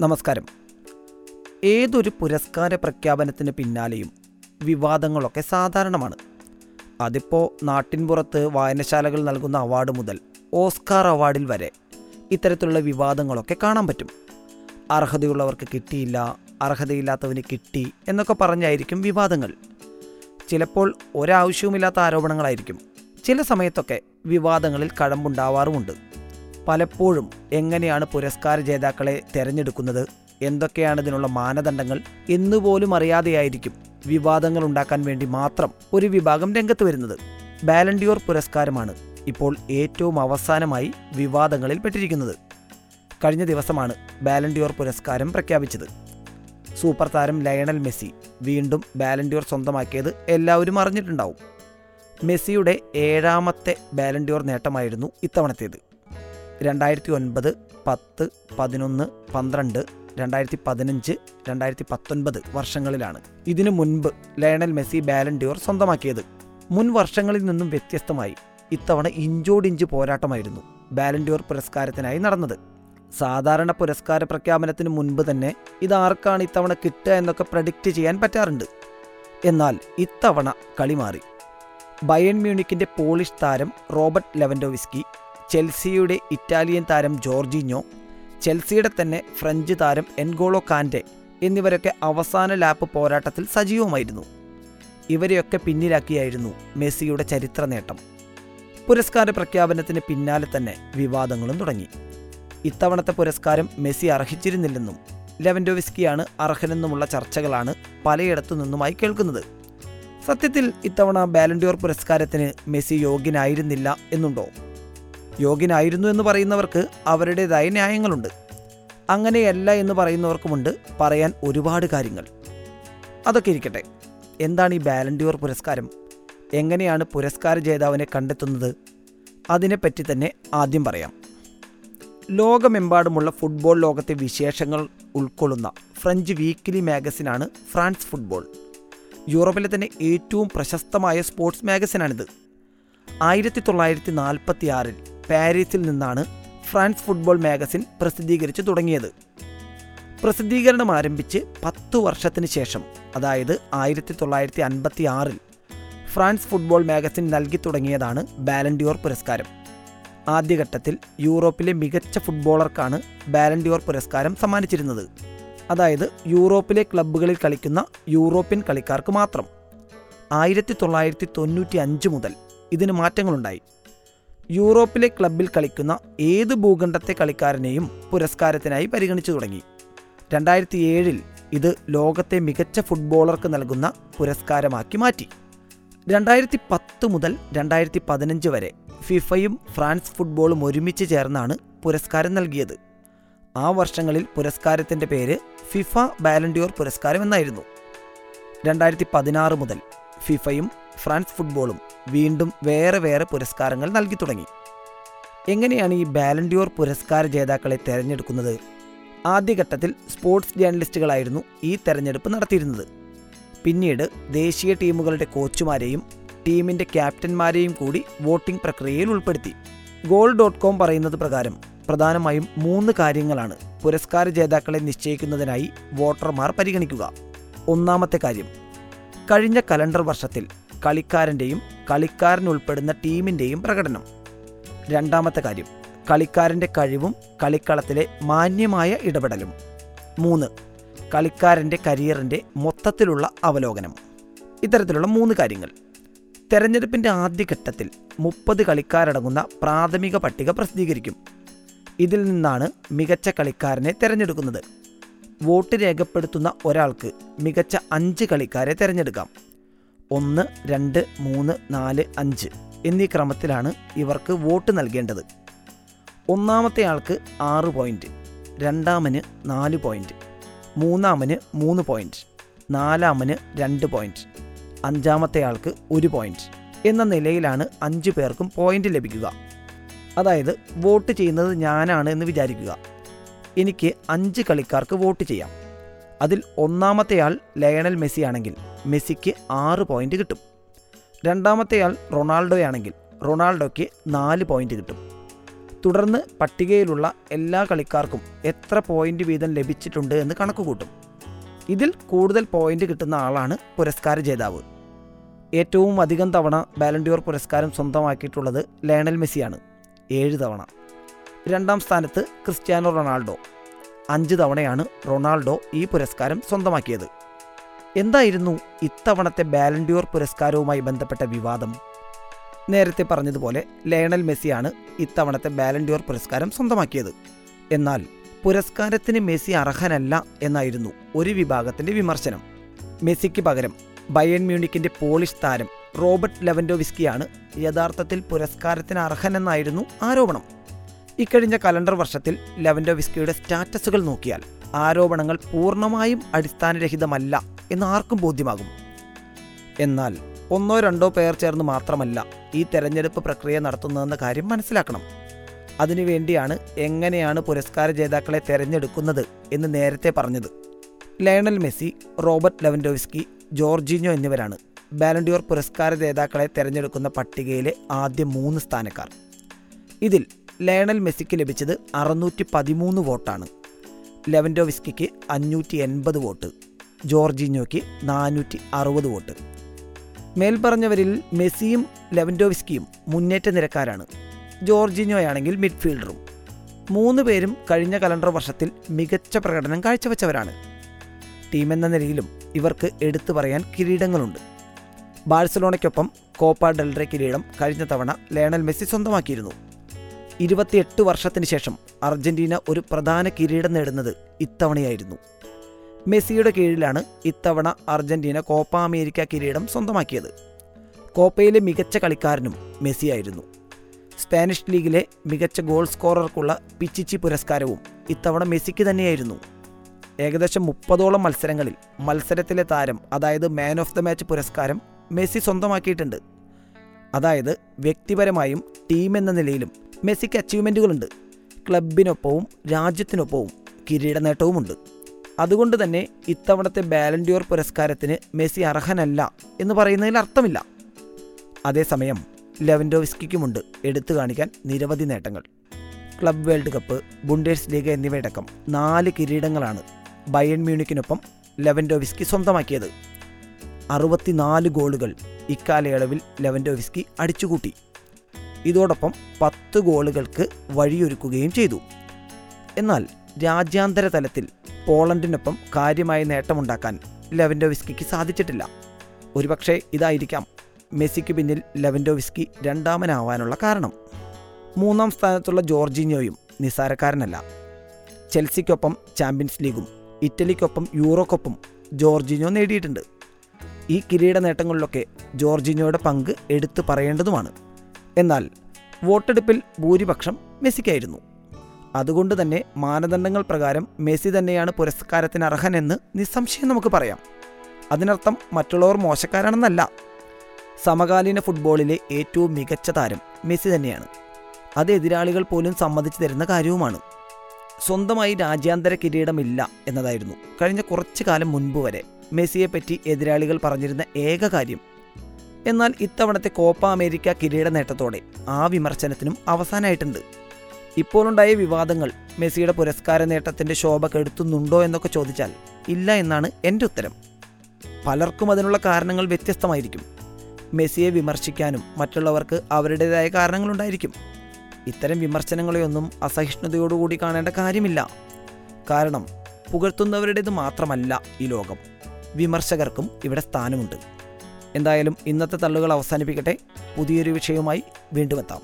നമസ്കാരം. ഏതൊരു പുരസ്കാര പ്രഖ്യാപനത്തിന് പിന്നാലെയും വിവാദങ്ങളൊക്കെ സാധാരണമാണ്. അതിപ്പോൾ നാട്ടിൻപുറത്ത് വായനശാലകൾ നൽകുന്ന അവാർഡ് മുതൽ ഓസ്കാർ അവാർഡിൽ വരെ ഇത്തരത്തിലുള്ള വിവാദങ്ങളൊക്കെ കാണാൻ പറ്റും. അർഹതയുള്ളവർക്ക് കിട്ടിയില്ല അർഹതയില്ലാത്തവന് കിട്ടി എന്നൊക്കെ പറഞ്ഞായിരിക്കും വിവാദങ്ങൾ. ചിലപ്പോൾ ഒരാവശ്യവുമില്ലാത്ത ആരോപണങ്ങളായിരിക്കും. ചില സമയത്തൊക്കെ വിവാദങ്ങളിൽ കഴമ്പുണ്ടാവാറുമുണ്ട്. പലപ്പോഴും എങ്ങനെയാണ് പുരസ്കാര ജേതാക്കളെ തിരഞ്ഞെടുക്കുന്നത്? എന്തൊക്കെയാണ് ഇതിനുള്ള മാനദണ്ഡങ്ങൾ? എന്നുപോലും അറിയാതെയായിരിക്കും വിവാദങ്ങൾ ഉണ്ടാക്കാൻ വേണ്ടി മാത്രം ഒരു വിഭാഗം രംഗത്ത് വരുന്നത്. ബാലൻഡിയോർ പുരസ്കാരമാണ് ഇപ്പോൾ ഏറ്റവും അവസാനമായി വിവാദങ്ങളിൽ പെട്ടിരിക്കുന്നത്. കഴിഞ്ഞ ദിവസമാണ് ബാലൻഡിയോർ പുരസ്കാരം പ്രഖ്യാപിച്ചത്. സൂപ്പർ താരം ലയണൽ മെസ്സി വീണ്ടും ബാലൻഡിയോർ സ്വന്തമാക്കിയത് എല്ലാവരും അറിഞ്ഞിട്ടുണ്ടാവും. മെസ്സിയുടെ ഏഴാമത്തെ ബാലൻഡിയോർ നേട്ടമായിരുന്നു ഇത്തവണത്തേത്. രണ്ടായിരത്തി ഒൻപത് പത്ത് പതിനൊന്ന് പന്ത്രണ്ട് രണ്ടായിരത്തി പതിനഞ്ച് രണ്ടായിരത്തി പത്തൊൻപത് വർഷങ്ങളിലാണ്. ഇതിനു മുൻപ് ലയണൽ മെസ്സി ബാലൻഡിയോർ സ്വന്തമാക്കിയത്. മുൻ വർഷങ്ങളിൽ നിന്നും വ്യത്യസ്തമായി ഇത്തവണ ഇഞ്ചോടിഞ്ച് പോരാട്ടമായിരുന്നു ബാലൻഡിയോർ പുരസ്കാരത്തിനായി നടന്നത്. സാധാരണ പുരസ്കാര പ്രഖ്യാപനത്തിന് മുൻപ് തന്നെ ഇതാർക്കാണ് ഇത്തവണ കിട്ടുക എന്നൊക്കെ പ്രഡിക്റ്റ് ചെയ്യാൻ പറ്റാറുണ്ട്. എന്നാൽ ഇത്തവണ കളി മാറി. ബയൺ മ്യൂണിക്കിന്റെ പോളിഷ് താരം റോബർട്ട് ലെവൻഡോവിസ്കി ചെൽസിയുടെ ഇറ്റാലിയൻ താരം ജോർജിഞ്ഞോ ചെൽസിയുടെ തന്നെ ഫ്രഞ്ച് താരം എൻഗോളോ കാന്റെ എന്നിവരൊക്കെ അവസാന ലാപ്പ് പോരാട്ടത്തിൽ സജീവമായിരുന്നു. ഇവരെയൊക്കെ പിന്നിലാക്കിയായിരുന്നു മെസ്സിയുടെ ചരിത്ര നേട്ടം. പുരസ്കാര പ്രഖ്യാപനത്തിന് പിന്നാലെ തന്നെ വിവാദങ്ങളും തുടങ്ങി. ഇത്തവണത്തെ പുരസ്കാരം മെസ്സി അർഹിച്ചിരുന്നില്ലെന്നും ലെവൻഡോവിസ്കിയാണ് അർഹനെന്നുമുള്ള ചർച്ചകളാണ് പലയിടത്തു നിന്നുമായി കേൾക്കുന്നത്. സത്യത്തിൽ ഇത്തവണ ബാലൻഡിയോർ പുരസ്കാരത്തിന് മെസ്സി യോഗ്യനായിരുന്നില്ല എന്നുണ്ടോ? യോഗ്യനായിരുന്നു എന്ന് പറയുന്നവർക്ക് അവരുടേതായ ന്യായങ്ങളുണ്ട്. അങ്ങനെയല്ല എന്ന് പറയുന്നവർക്കുമുണ്ട് പറയാൻ ഒരുപാട് കാര്യങ്ങൾ. അതൊക്കെ ഇരിക്കട്ടെ. എന്താണ് ഈ ബാലൻഡിയോർ പുരസ്കാരം? എങ്ങനെയാണ് പുരസ്കാര ജേതാവിനെ കണ്ടെത്തുന്നത്? അതിനെപ്പറ്റി തന്നെ ആദ്യം പറയാം. ലോകമെമ്പാടുമുള്ള ഫുട്ബോൾ ലോകത്തെ വിശേഷങ്ങൾ ഉൾക്കൊള്ളുന്ന ഫ്രഞ്ച് വീക്കിലി മാഗസിനാണ് ഫ്രാൻസ് ഫുട്ബോൾ. യൂറോപ്പിലെ തന്നെ ഏറ്റവും പ്രശസ്തമായ സ്പോർട്സ് മാഗസിനാണിത്. ആയിരത്തി തൊള്ളായിരത്തി നാൽപ്പത്തി ആറിൽ പാരീസിൽ നിന്നാണ് ഫ്രാൻസ് ഫുട്ബോൾ മാഗസിൻ പ്രസിദ്ധീകരിച്ചു തുടങ്ങിയത്. പ്രസിദ്ധീകരണം ആരംഭിച്ച് പത്തു വർഷത്തിന് ശേഷം അതായത് ആയിരത്തി തൊള്ളായിരത്തി അൻപത്തി ആറിൽ ഫ്രാൻസ് ഫുട്ബോൾ മാഗസിൻ നൽകി തുടങ്ങിയതാണ് ബാലൻഡിയോർ പുരസ്കാരം. ആദ്യഘട്ടത്തിൽ യൂറോപ്പിലെ മികച്ച ഫുട്ബോളർക്കാണ് ബാലൻഡിയോർ പുരസ്കാരം സമ്മാനിച്ചിരുന്നത്. അതായത് യൂറോപ്പിലെ ക്ലബ്ബുകളിൽ കളിക്കുന്ന യൂറോപ്യൻ കളിക്കാർക്ക് മാത്രം. ആയിരത്തി തൊള്ളായിരത്തി തൊണ്ണൂറ്റി അഞ്ച് മുതൽ ഇതിന് മാറ്റങ്ങളുണ്ടായി. യൂറോപ്പിലെ ക്ലബിൽ കളിക്കുന്ന ഏത് ഭൂഖണ്ഡത്തെ കളിക്കാരനെയും പുരസ്കാരത്തിനായി പരിഗണിച്ചു തുടങ്ങി. രണ്ടായിരത്തി ഏഴിൽ ഇത് ലോകത്തെ മികച്ച ഫുട്ബോളർക്ക് നൽകുന്ന പുരസ്കാരമാക്കി മാറ്റി. രണ്ടായിരത്തി പത്ത് മുതൽ രണ്ടായിരത്തി പതിനഞ്ച് വരെ ഫിഫയും ഫ്രാൻസ് ഫുട്ബോളും ഒരുമിച്ച് ചേർന്നാണ് പുരസ്കാരം നൽകിയത്. ആ വർഷങ്ങളിൽ പുരസ്കാരത്തിന്റെ പേര് ഫിഫ ബാലൻഡിയോർ പുരസ്കാരം എന്നായിരുന്നു. രണ്ടായിരത്തി പതിനാറ് മുതൽ ഫിഫയും ഫ്രാൻസ് ഫുട്ബോളും വീണ്ടും വേറെ വേറെ പുരസ്കാരങ്ങൾ നൽകി തുടങ്ങി. എങ്ങനെയാണ് ഈ ബാലൻഡിയോർ പുരസ്കാര ജേതാക്കളെ തിരഞ്ഞെടുക്കുന്നത്? ആദ്യഘട്ടത്തിൽ സ്പോർട്സ് ജേർണലിസ്റ്റുകളായിരുന്നു ഈ തെരഞ്ഞെടുപ്പ് നടത്തിയിരുന്നത്. പിന്നീട് ദേശീയ ടീമുകളുടെ കോച്ചുമാരെയും ടീമിന്റെ ക്യാപ്റ്റന്മാരെയും കൂടി വോട്ടിംഗ് പ്രക്രിയയിൽ ഉൾപ്പെടുത്തി. ഗോൾ ഡോട്ട് കോം പറയുന്നത് പ്രകാരം പ്രധാനമായും മൂന്ന് കാര്യങ്ങളാണ് പുരസ്കാര ജേതാക്കളെ നിശ്ചയിക്കുന്നതിനായി വോട്ടർമാർ പരിഗണിക്കുക. ഒന്നാമത്തെ കാര്യം കഴിഞ്ഞ കലണ്ടർ വർഷത്തിൽ കളിക്കാരന്റെയും കളിക്കാരൻ ഉൾപ്പെടുന്ന ടീമിന്റെയും പ്രകടനം. രണ്ടാമത്തെ കാര്യം കളിക്കാരന്റെ കഴിവും കളിക്കളത്തിലെ മാന്യമായ ഇടപെടലും. മൂന്ന് കളിക്കാരന്റെ കരിയറിന്റെ മൊത്തത്തിലുള്ള അവലോകനം. ഇത്തരത്തിലുള്ള മൂന്ന് കാര്യങ്ങൾ. തെരഞ്ഞെടുപ്പിന്റെ ആദ്യഘട്ടത്തിൽ മുപ്പത് കളിക്കാരടങ്ങുന്ന പ്രാഥമിക പട്ടിക പ്രസിദ്ധീകരിക്കും. ഇതിൽ നിന്നാണ് മികച്ച കളിക്കാരനെ തിരഞ്ഞെടുക്കുന്നത്. വോട്ട് രേഖപ്പെടുത്തുന്ന ഒരാൾക്ക് മികച്ച അഞ്ച് കളിക്കാരെ തിരഞ്ഞെടുക്കാം. ഒന്ന് രണ്ട് മൂന്ന് നാല് അഞ്ച് എന്നീ ക്രമത്തിലാണ് ഇവർക്ക് വോട്ട് നൽകേണ്ടത്. ഒന്നാമത്തെ ആൾക്ക് ആറ് പോയിന്റ് രണ്ടാമന് നാല് പോയിന്റ് മൂന്നാമന് മൂന്ന് പോയിന്റ് നാലാമന് രണ്ട് പോയിന്റ് അഞ്ചാമത്തെ ആൾക്ക് ഒരു പോയിന്റ് എന്ന നിലയിലാണ് അഞ്ച് പേർക്കും പോയിന്റ് ലഭിക്കുക. അതായത് വോട്ട് ചെയ്യുന്നത് ഞാനാണ് എന്ന് വിചാരിക്കുക. എനിക്ക് അഞ്ച് കളിക്കാർക്ക് വോട്ട് ചെയ്യാം. അതിൽ ഒന്നാമത്തെ ആൾ ലയണൽ മെസ്സി ആണെങ്കിൽ മെസ്സിക്ക് ആറ് പോയിന്റ് കിട്ടും. രണ്ടാമത്തെയാൾ റൊണാൾഡോയാണെങ്കിൽ റൊണാൾഡോയ്ക്ക് നാല് പോയിന്റ് കിട്ടും. തുടർന്ന് പട്ടികയിലുള്ള എല്ലാ കളിക്കാർക്കും എത്ര പോയിന്റ് വീതം ലഭിച്ചിട്ടുണ്ട് എന്ന് കണക്കുകൂട്ടും. ഇതിൽ കൂടുതൽ പോയിന്റ് കിട്ടുന്ന ആളാണ് പുരസ്കാര ജേതാവ്. ഏറ്റവും അധികം തവണ ബാലൻഡിയോർ പുരസ്കാരം സ്വന്തമാക്കിയിട്ടുള്ളത് ലയണൽ മെസ്സിയാണ്. ഏഴ് തവണ. രണ്ടാം സ്ഥാനത്ത് ക്രിസ്ത്യാനോ റൊണാൾഡോ. അഞ്ച് തവണയാണ് റൊണാൾഡോ ഈ പുരസ്കാരം സ്വന്തമാക്കിയത്. എന്തായിരുന്നു ഇത്തവണത്തെ ബാലൻഡിയോർ പുരസ്കാരവുമായി ബന്ധപ്പെട്ട വിവാദം? നേരത്തെ പറഞ്ഞതുപോലെ ലയണൽ മെസ്സിയാണ് ഇത്തവണത്തെ ബാലൻഡിയോർ പുരസ്കാരം സ്വന്തമാക്കിയത്. എന്നാൽ പുരസ്കാരത്തിന് മെസ്സി അർഹനല്ല എന്നായിരുന്നു ഒരു വിഭാഗത്തിന്റെ വിമർശനം. മെസ്സിക്ക് പകരം ബയൺ മ്യൂണിക്കിന്റെ പോളിഷ് താരം റോബർട്ട് ലെവൻഡോവിസ്കിയാണ് യഥാർത്ഥത്തിൽ പുരസ്കാരത്തിന് അർഹനെന്നായിരുന്നു ആരോപണം. ഇക്കഴിഞ്ഞ കലണ്ടർ വർഷത്തിൽ ലെവൻഡോവിസ്കിയുടെ സ്റ്റാറ്റസുകൾ നോക്കിയാൽ ആരോപണങ്ങൾ പൂർണമായും അടിസ്ഥാനരഹിതമല്ല എന്ന് ആർക്കും ബോധ്യമാകും. എന്നാൽ ഒന്നോ രണ്ടോ പേർ ചേർന്ന് മാത്രമല്ല ഈ തെരഞ്ഞെടുപ്പ് പ്രക്രിയ നടത്തുന്നതെന്ന കാര്യം മനസ്സിലാക്കണം. അതിനുവേണ്ടിയാണ് എങ്ങനെയാണ് പുരസ്കാര ജേതാക്കളെ തെരഞ്ഞെടുക്കുന്നത് എന്ന് നേരത്തെ പറഞ്ഞത്. Lionel Messi Robert Lewandowski Jorginho എന്നിവരാണ് ബാലൻഡിയോർ പുരസ്കാര ജേതാക്കളെ തെരഞ്ഞെടുക്കുന്ന പട്ടികയിലെ ആദ്യ മൂന്ന് സ്ഥാനക്കാർ. ഇതിൽ ലയണൽ മെസ്സിക്ക് ലഭിച്ചത് അറുന്നൂറ്റി പതിമൂന്ന് വോട്ടാണ്. ലെവൻഡോവിസ്കിക്ക് അഞ്ഞൂറ്റി എൺപത് വോട്ട്. ജോർജിഞ്ഞോയ്ക്ക് നാനൂറ്റി അറുപത് വോട്ട്. മേൽപ്പറഞ്ഞവരിൽ മെസ്സിയും ലെവൻഡോവിസ്കിയും മുന്നേറ്റ നിരക്കാരാണ്. ജോർജിനോയാണെങ്കിൽ മിഡ്ഫീൽഡറും. മൂന്ന് പേരും കഴിഞ്ഞ കലണ്ടർ വർഷത്തിൽ മികച്ച പ്രകടനം കാഴ്ചവെച്ചവരാണ്. ടീമെന്ന നിലയിലും ഇവർക്ക് എടുത്തു പറയാൻ കിരീടങ്ങളുണ്ട്. ബാഴ്സലോണയ്ക്കൊപ്പം കോപ്പ ഡെൽറെ കിരീടം കഴിഞ്ഞ തവണ ലയണൽ മെസ്സി സ്വന്തമാക്കിയിരുന്നു. ഇരുപത്തിയെട്ട് വർഷത്തിന് ശേഷം അർജന്റീന ഒരു പ്രധാന കിരീടം നേടുന്നത് ഇത്തവണയായിരുന്നു. മെസ്സിയുടെ കീഴിലാണ് ഇത്തവണ അർജന്റീന കോപ്പ അമേരിക്ക കിരീടം സ്വന്തമാക്കിയത്. കോപ്പയിലെ മികച്ച കളിക്കാരനും മെസ്സിയായിരുന്നു. സ്പാനിഷ് ലീഗിലെ മികച്ച ഗോൾ സ്കോറർക്കുള്ള പിച്ചിച്ചി പുരസ്കാരവും ഇത്തവണ മെസ്സിക്ക് തന്നെയായിരുന്നു. ഏകദേശം മുപ്പതോളം മത്സരങ്ങളിൽ മത്സരത്തിലെ താരം അതായത് മാൻ ഓഫ് ദ മാച്ച് പുരസ്കാരം മെസ്സി സ്വന്തമാക്കിയിട്ടുണ്ട്. അതായത് വ്യക്തിപരമായും ടീം എന്ന നിലയിലും മെസ്സിക്ക് അച്ചീവ്മെന്റുകളുണ്ട് ക്ലബിനൊപ്പവും രാജ്യത്തിനൊപ്പവും കിരീട നേട്ടവുമുണ്ട് അതുകൊണ്ട് തന്നെ ഇത്തവണത്തെ ബാലൻഡിയോർ പുരസ്കാരത്തിന് മെസ്സി അർഹനല്ല എന്ന് പറയുന്നതിൽ അർത്ഥമില്ല. അതേസമയം ലെവൻഡോവിസ്കിക്കുമുണ്ട് എടുത്തു കാണിക്കാൻ നിരവധി നേട്ടങ്ങൾ. Club world cup Bundesliga എന്നിവയടക്കം നാല് കിരീടങ്ങളാണ് ബയൺ മ്യൂണിക്കിനൊപ്പം ലെവൻഡോവിസ്കി സ്വന്തമാക്കിയത്. അറുപത്തിനാല് ഗോളുകൾ ഇക്കാലയളവിൽ ലെവൻഡോവിസ്കി അടിച്ചുകൂട്ടി. ഇതോടൊപ്പം പത്ത് ഗോളുകൾക്ക് വഴിയൊരുക്കുകയും ചെയ്തു. എന്നാൽ രാജ്യാന്തര തലത്തിൽ പോളണ്ടിനൊപ്പം കാര്യമായ നേട്ടമുണ്ടാക്കാൻ ലെവൻഡോവിസ്കിക്ക് സാധിച്ചിട്ടില്ല. ഒരുപക്ഷെ ഇതായിരിക്കാം മെസ്സിക്ക് പിന്നിൽ ലെവൻഡോവിസ്കി രണ്ടാമനാവാനുള്ള കാരണം. മൂന്നാം സ്ഥാനത്തുള്ള ജോർജിനിയോയും നിസാരക്കാരനല്ല ചെൽസിക്കൊപ്പം ചാമ്പ്യൻസ് ലീഗും ഇറ്റലിക്കൊപ്പം യൂറോക്കൊപ്പം ജോർജിനിയോ നേടിയിട്ടുണ്ട്. ഈ കിരീട നേട്ടങ്ങളിലൊക്കെ ജോർജിനിയോയുടെ പങ്ക് എടുത്തു പറയേണ്ടതുമാണ്. എന്നാൽ വോട്ടെടുപ്പിൽ ഭൂരിപക്ഷം മെസ്സിക്കായിരുന്നു. അതുകൊണ്ട് തന്നെ മാനദണ്ഡങ്ങൾ പ്രകാരം മെസ്സി തന്നെയാണ് പുരസ്കാരത്തിന് അർഹനെന്ന് നിസ്സംശയം നമുക്ക് പറയാം. അതിനർത്ഥം മറ്റുള്ളവർ മോശക്കാരാണെന്നല്ല. സമകാലീന ഫുട്ബോളിലെ ഏറ്റവും മികച്ച താരം മെസ്സി തന്നെയാണ്. അത് എതിരാളികൾ പോലും സമ്മതിച്ചു തരുന്ന കാര്യവുമാണ്. സ്വന്തമായി രാജ്യാന്തര കിരീടമില്ല എന്നതായിരുന്നു. കഴിഞ്ഞ കുറച്ചു കാലം മുൻപ് വരെ മെസ്സിയെപ്പറ്റി എതിരാളികൾ പറഞ്ഞിരുന്ന ഏക കാര്യം. എന്നാൽ ഇത്തവണത്തെ കോപ്പ അമേരിക്ക കിരീട നേട്ടത്തോടെ ആ വിമർശനത്തിനും അവസാനമായിട്ടുണ്ട് ഇപ്പോഴുണ്ടായ വിവാദങ്ങൾ മെസ്സിയുടെ പുരസ്കാര നേട്ടത്തിന്റെ ശോഭ കെടുത്തുന്നുണ്ടോ എന്നൊക്കെ ചോദിച്ചാൽ ഇല്ല എന്നാണ് എന്റെ ഉത്തരം. പലർക്കും അതിനുള്ള കാരണങ്ങൾ വ്യത്യസ്തമായിരിക്കും. മെസ്സിയെ വിമർശിക്കാനും മറ്റുള്ളവർക്ക് അവരുടേതായ കാരണങ്ങളുണ്ടായിരിക്കും. ഇത്തരം വിമർശനങ്ങളെയൊന്നും അസഹിഷ്ണുതയോടുകൂടി കാണേണ്ട കാര്യമില്ല. കാരണം പുകഴ്ത്തുന്നവരുടേത് മാത്രമല്ല ഈ ലോകം. വിമർശകർക്കും ഇവിടെ സ്ഥാനമുണ്ട്. എന്തായാലും ഇന്നത്തെ തള്ളുകൾ അവസാനിപ്പിക്കട്ടെ. പുതിയൊരു വിഷയവുമായി വീണ്ടും എത്താം.